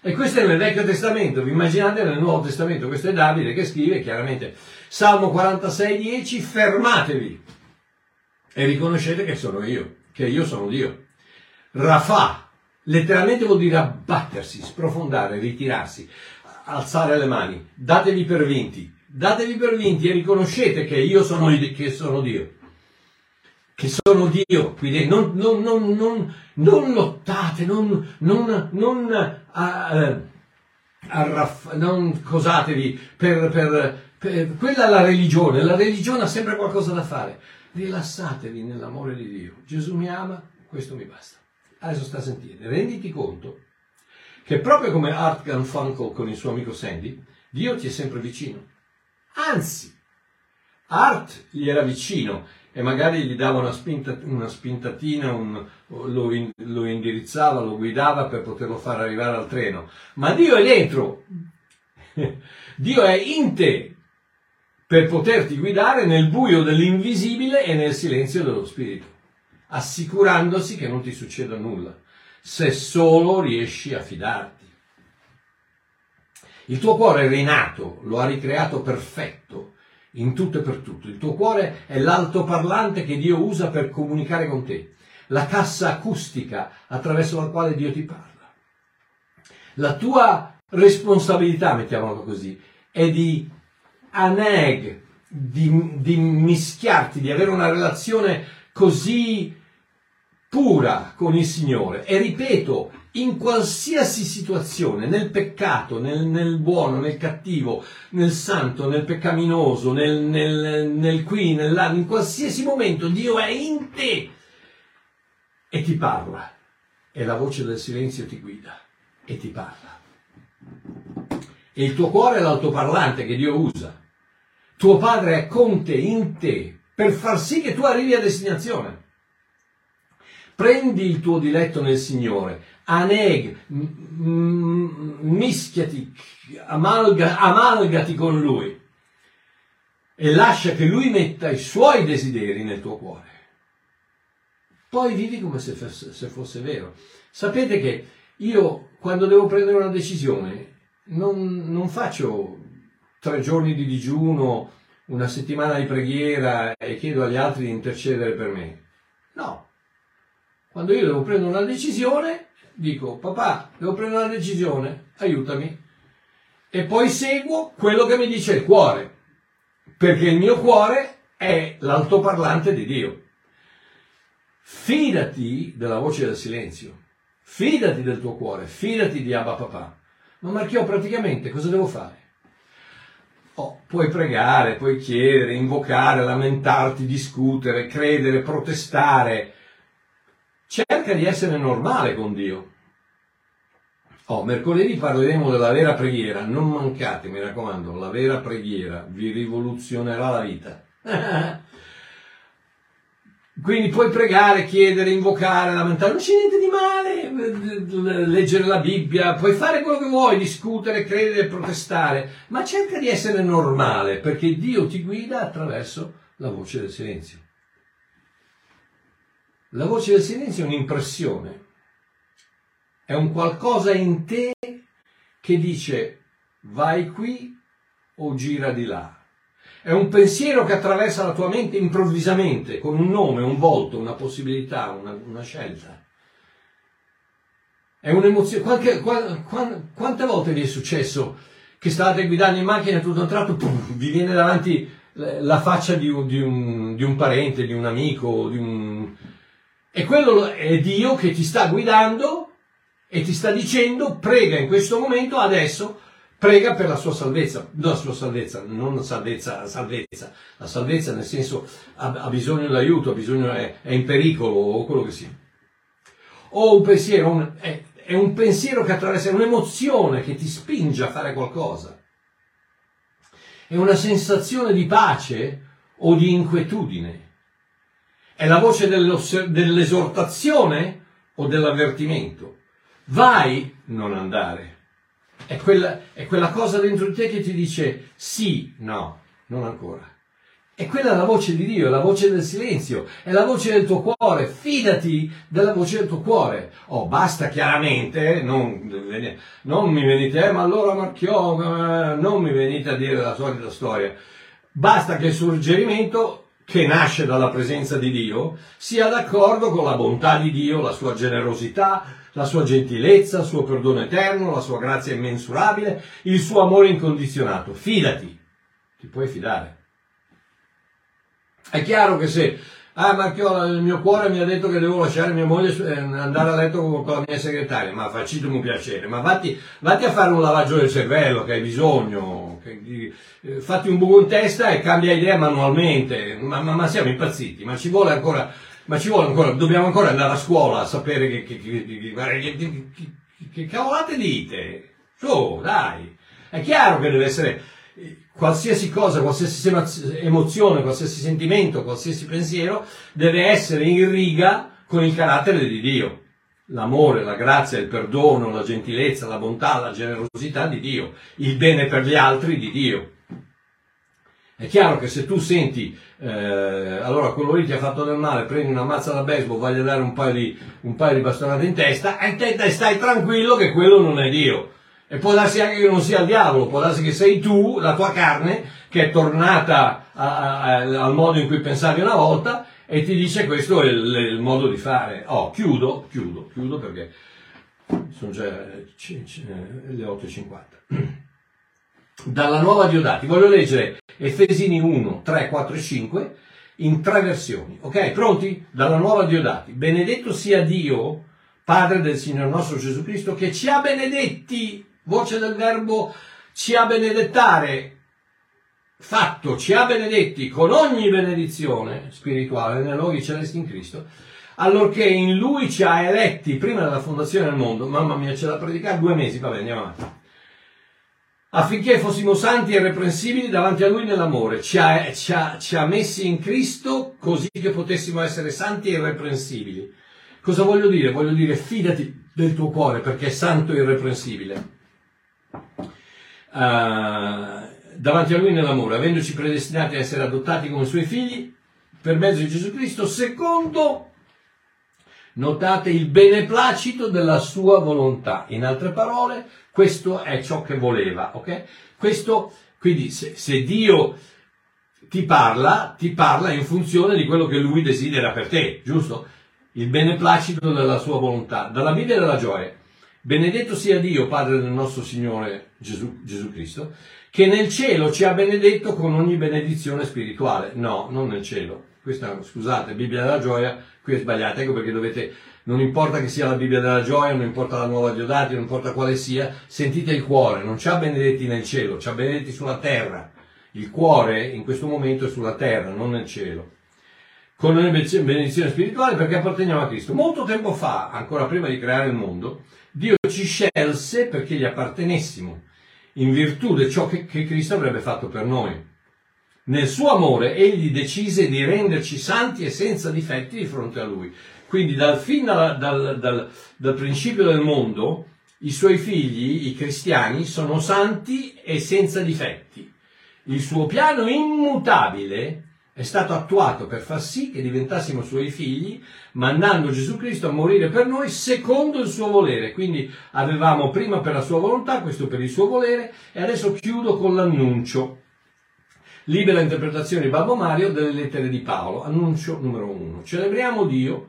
E questo è nel Vecchio Testamento, vi immaginate nel Nuovo Testamento, questo è Davide che scrive chiaramente Salmo 46, 10, fermatevi e riconoscete che sono io, che io sono Dio. Rafà, letteralmente vuol dire abbattersi, sprofondare, ritirarsi, alzare le mani, datevi per vinti, datevi per vinti e riconoscete che io sono, che sono Dio. Che sono Dio, quindi non, non, non, non, lottate, non, eh, arraff- non cosatevi per, per, per- quella è la religione, la religione ha sempre qualcosa da fare. Rilassatevi nell'amore di Dio. Gesù mi ama, questo mi basta. Adesso sta a sentire, renditi conto che proprio come Art Funkel con il suo amico Sandy, Dio ti è sempre vicino. Anzi, Art gli era vicino e magari gli dava una, spinta, una spintatina, un- lo, in- lo indirizzava, lo guidava per poterlo far arrivare al treno. Ma Dio è dentro, Dio è in te per poterti guidare nel buio dell'invisibile e nel silenzio dello spirito, assicurandosi che non ti succeda nulla, se solo riesci a fidarti. Il tuo cuore è rinato, lo ha ricreato perfetto, in tutto e per tutto. Il tuo cuore è l'altoparlante che Dio usa per comunicare con te, la cassa acustica attraverso la quale Dio ti parla. La tua responsabilità, mettiamola così, è di aneg, di, di mischiarti, di avere una relazione così pura con il Signore. E ripeto, in qualsiasi situazione, nel peccato, nel, nel buono, nel cattivo, nel santo, nel peccaminoso, nel, nel, nel qui, nell'là, in qualsiasi momento Dio è in te e ti parla. E la voce del silenzio ti guida e ti parla. E il tuo cuore è l'altoparlante che Dio usa. Tuo padre è con te, in te, per far sì che tu arrivi a destinazione. Prendi il tuo diletto nel Signore, aneg, mischiati, amalga- amalgati con Lui e lascia che Lui metta i suoi desideri nel tuo cuore. Poi vivi come se fosse, se fosse vero. Sapete che io quando devo prendere una decisione non, non faccio tre giorni di digiuno, una settimana di preghiera e chiedo agli altri di intercedere per me. No. Quando io devo prendere una decisione, dico, papà, devo prendere una decisione, aiutami. E poi seguo quello che mi dice il cuore, perché il mio cuore è l'altoparlante di Dio. Fidati della voce del silenzio, fidati del tuo cuore, fidati di Abba Papà. Ma Marchiò, praticamente cosa devo fare? Oh, puoi pregare, puoi chiedere, invocare, lamentarti, discutere, credere, protestare. Cerca di essere normale con Dio. Oh, mercoledì parleremo della vera preghiera. Non mancate, mi raccomando, la vera preghiera vi rivoluzionerà la vita. Quindi puoi pregare, chiedere, invocare, lamentare, non c'è niente di male, leggere la Bibbia, puoi fare quello che vuoi, discutere, credere, protestare, ma cerca di essere normale perché Dio ti guida attraverso la voce del silenzio. La voce del silenzio è un'impressione, è un qualcosa in te che dice vai qui o gira di là. È un pensiero che attraversa la tua mente improvvisamente, con un nome, un volto, una possibilità, una, una scelta. È un'emozione. Qualche, qual- quan- quante volte vi è successo che state guidando in macchina e tutto a un tratto pum, vi viene davanti la faccia di un, di un- di un parente, di un amico, di un... E quello è Dio che ti sta guidando e ti sta dicendo prega in questo momento, adesso, prega per la sua salvezza, no, la sua salvezza, non salvezza, salvezza, la salvezza nel senso ha, ha bisogno di aiuto, ha bisogno, è, è in pericolo o quello che sia. O un pensiero, un- è, è un pensiero che attraversa, è un'emozione che ti spinge a fare qualcosa. È una sensazione di pace o di inquietudine. È la voce dell'esortazione o dell'avvertimento. Vai, non andare. È quella, è quella cosa dentro di te che ti dice sì, no, non ancora. E quella è la voce di Dio, è la voce del silenzio, è la voce del tuo cuore. Fidati della voce del tuo cuore. Oh, basta chiaramente, non, non mi venite, eh, ma allora Marchiò, non mi venite a dire la solita storia. Basta che il suggerimento che nasce dalla presenza di Dio sia d'accordo con la bontà di Dio, la sua generosità, la sua gentilezza, il suo perdono eterno, la sua grazia immensurabile, il suo amore incondizionato. Fidati, ti puoi fidare. È chiaro che se, ah Marchiola, il mio cuore mi ha detto che devo lasciare mia moglie eh, andare a letto con, la mia segretaria, ma facitemi un piacere, ma vatti, vatti a fare un lavaggio del cervello che hai bisogno, che- di- eh, fatti un buco in testa e cambia idea manualmente, ma, ma- ma siamo impazziti, ma ci vuole ancora, ma ci vuole ancora, dobbiamo ancora andare a scuola a sapere che- che- che- che cavolate dite, su, dai, è chiaro che deve essere eh, qualsiasi cosa, qualsiasi emozione, qualsiasi sentimento, qualsiasi pensiero deve essere in riga con il carattere di Dio. L'amore, la grazia, il perdono, la gentilezza, la bontà, la generosità di Dio, il bene per gli altri di Dio. È chiaro che se tu senti, eh, allora quello lì ti ha fatto del male, prendi una mazza da baseball, vai a dare un paio di, di bastonate in testa, e te, te stai tranquillo che quello non è Dio. E può darsi anche che non sia il diavolo, può darsi che sei tu, la tua carne, che è tornata a- a- al modo in cui pensavi una volta e ti dice questo è il, il modo di fare. Oh, chiudo, chiudo, chiudo perché sono già c- c- le 8.50. Dalla nuova Diodati, voglio leggere Efesini 1, 3, 4 e 5 in tre versioni. Ok? Pronti? Dalla nuova Diodati. Benedetto sia Dio, Padre del Signore nostro Gesù Cristo, che ci ha benedetti, voce del verbo ci ha benedettare, fatto, ci ha benedetti con ogni benedizione spirituale nei luoghi celesti in Cristo, allorché in Lui ci ha eletti prima della fondazione del mondo, mamma mia, c'è da predicare due mesi, vabbè, andiamo avanti affinché fossimo santi e irreprensibili davanti a Lui nell'amore. Ci ha, ci ha- ci ha messi in Cristo così che potessimo essere santi e irreprensibili. Cosa voglio dire? Voglio dire fidati del tuo cuore perché è santo e irreprensibile. Eh, davanti a Lui nell'amore, avendoci predestinati a essere adottati come Suoi figli per mezzo di Gesù Cristo, secondo Notate il beneplacito della sua volontà. In altre parole, questo è ciò che voleva, ok? Questo, quindi, se, se Dio ti parla, ti parla in funzione di quello che Lui desidera per te, giusto? Il beneplacito della sua volontà. Dalla Bibbia della gioia. Benedetto sia Dio, Padre del nostro Signore Gesù, Gesù Cristo, che nel cielo ci ha benedetto con ogni benedizione spirituale. No, non nel cielo. Questa, scusate, Bibbia della gioia, qui è sbagliata, ecco perché dovete, non importa che sia la Bibbia della gioia, non importa la nuova Diodati, non importa quale sia, sentite il cuore, non ci ha benedetti nel cielo, ci ha benedetti sulla terra. Il cuore in questo momento è sulla terra, non nel cielo. Con una benedizione spirituale perché apparteniamo a Cristo. Molto tempo fa, ancora prima di creare il mondo, Dio ci scelse perché gli appartenessimo, in virtù di ciò che, che Cristo avrebbe fatto per noi. Nel suo amore egli decise di renderci santi e senza difetti di fronte a lui. Quindi dal, fin dal, dal- dal- dal principio del mondo i suoi figli, i cristiani, sono santi e senza difetti. Il suo piano immutabile è stato attuato per far sì che diventassimo suoi figli, mandando Gesù Cristo a morire per noi secondo il suo volere. Quindi avevamo prima per la sua volontà, questo per il suo volere, e adesso chiudo con l'annuncio. Libera interpretazione di Babbo Mario delle lettere di Paolo, annuncio numero uno. Celebriamo Dio,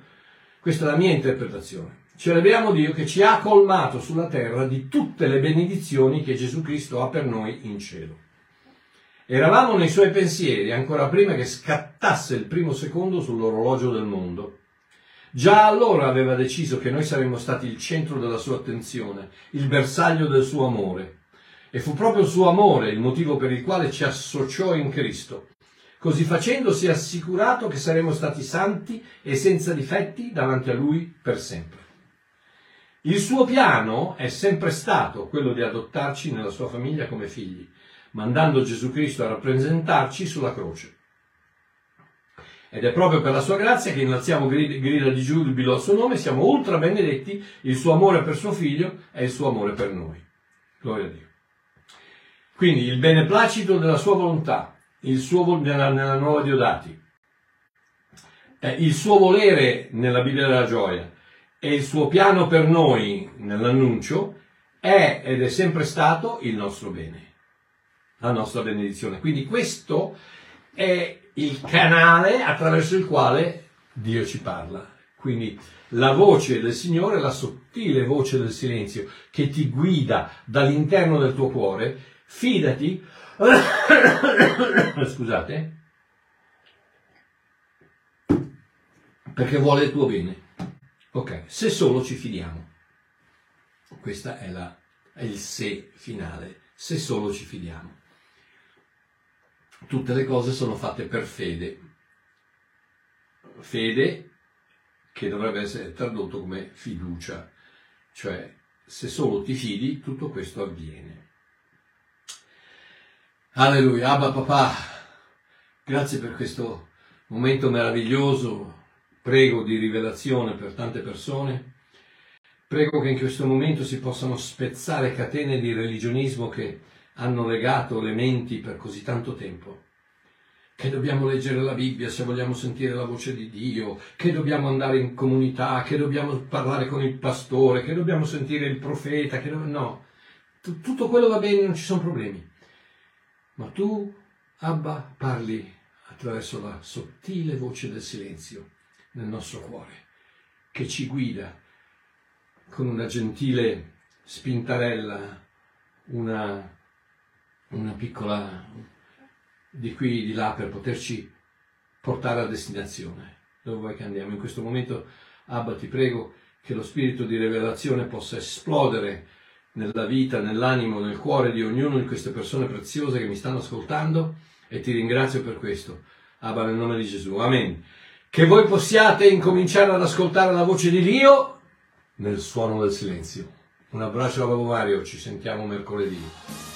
questa è la mia interpretazione. Celebriamo Dio che ci ha colmato sulla terra di tutte le benedizioni che Gesù Cristo ha per noi in cielo. Eravamo nei suoi pensieri ancora prima che scattasse il primo secondo sull'orologio del mondo. Già allora aveva deciso che noi saremmo stati il centro della sua attenzione, il bersaglio del suo amore. E fu proprio il suo amore il motivo per il quale ci associò in Cristo. Così facendo si è assicurato che saremmo stati santi e senza difetti davanti a Lui per sempre. Il suo piano è sempre stato quello di adottarci nella sua famiglia come figli mandando Gesù Cristo a rappresentarci sulla croce. Ed è proprio per la sua grazia che innalziamo grida di giubilo al suo nome, siamo ultra benedetti, il suo amore per suo figlio è il suo amore per noi. Gloria a Dio. Quindi il beneplacito della sua volontà, il suo, nella, nella nuova Diodati, eh, il suo volere nella Bibbia della gioia e il suo piano per noi nell'annuncio è ed è sempre stato il nostro bene la nostra benedizione. Quindi questo è il canale attraverso il quale Dio ci parla. Quindi la voce del Signore, la sottile voce del silenzio che ti guida dall'interno del tuo cuore, fidati, scusate, perché vuole il tuo bene. Ok, se solo ci fidiamo. Questo è, è il se finale, se solo ci fidiamo tutte le cose sono fatte per fede. Fede che dovrebbe essere tradotto come fiducia, cioè se solo ti fidi tutto questo avviene. Alleluia, Abba papà, grazie per questo momento meraviglioso, prego di rivelazione per tante persone, prego che in questo momento si possano spezzare catene di religionismo che hanno legato le menti per così tanto tempo. Che dobbiamo leggere la Bibbia se vogliamo sentire la voce di Dio, che dobbiamo andare in comunità, che dobbiamo parlare con il pastore, che dobbiamo sentire il profeta, che do... no. Tutto quello va bene, non ci sono problemi. Ma tu, Abba, parli attraverso la sottile voce del silenzio nel nostro cuore, che ci guida con una gentile spintarella, una una piccola di qui di là per poterci portare a destinazione. Dove vuoi che andiamo? In questo momento, Abba, ti prego che lo spirito di rivelazione possa esplodere nella vita, nell'animo, nel cuore di ognuno di queste persone preziose che mi stanno ascoltando e ti ringrazio per questo. Abba, nel nome di Gesù. Amen. Che voi possiate incominciare ad ascoltare la voce di Dio nel suono del silenzio. Un abbraccio a Babbo Mario, ci sentiamo mercoledì.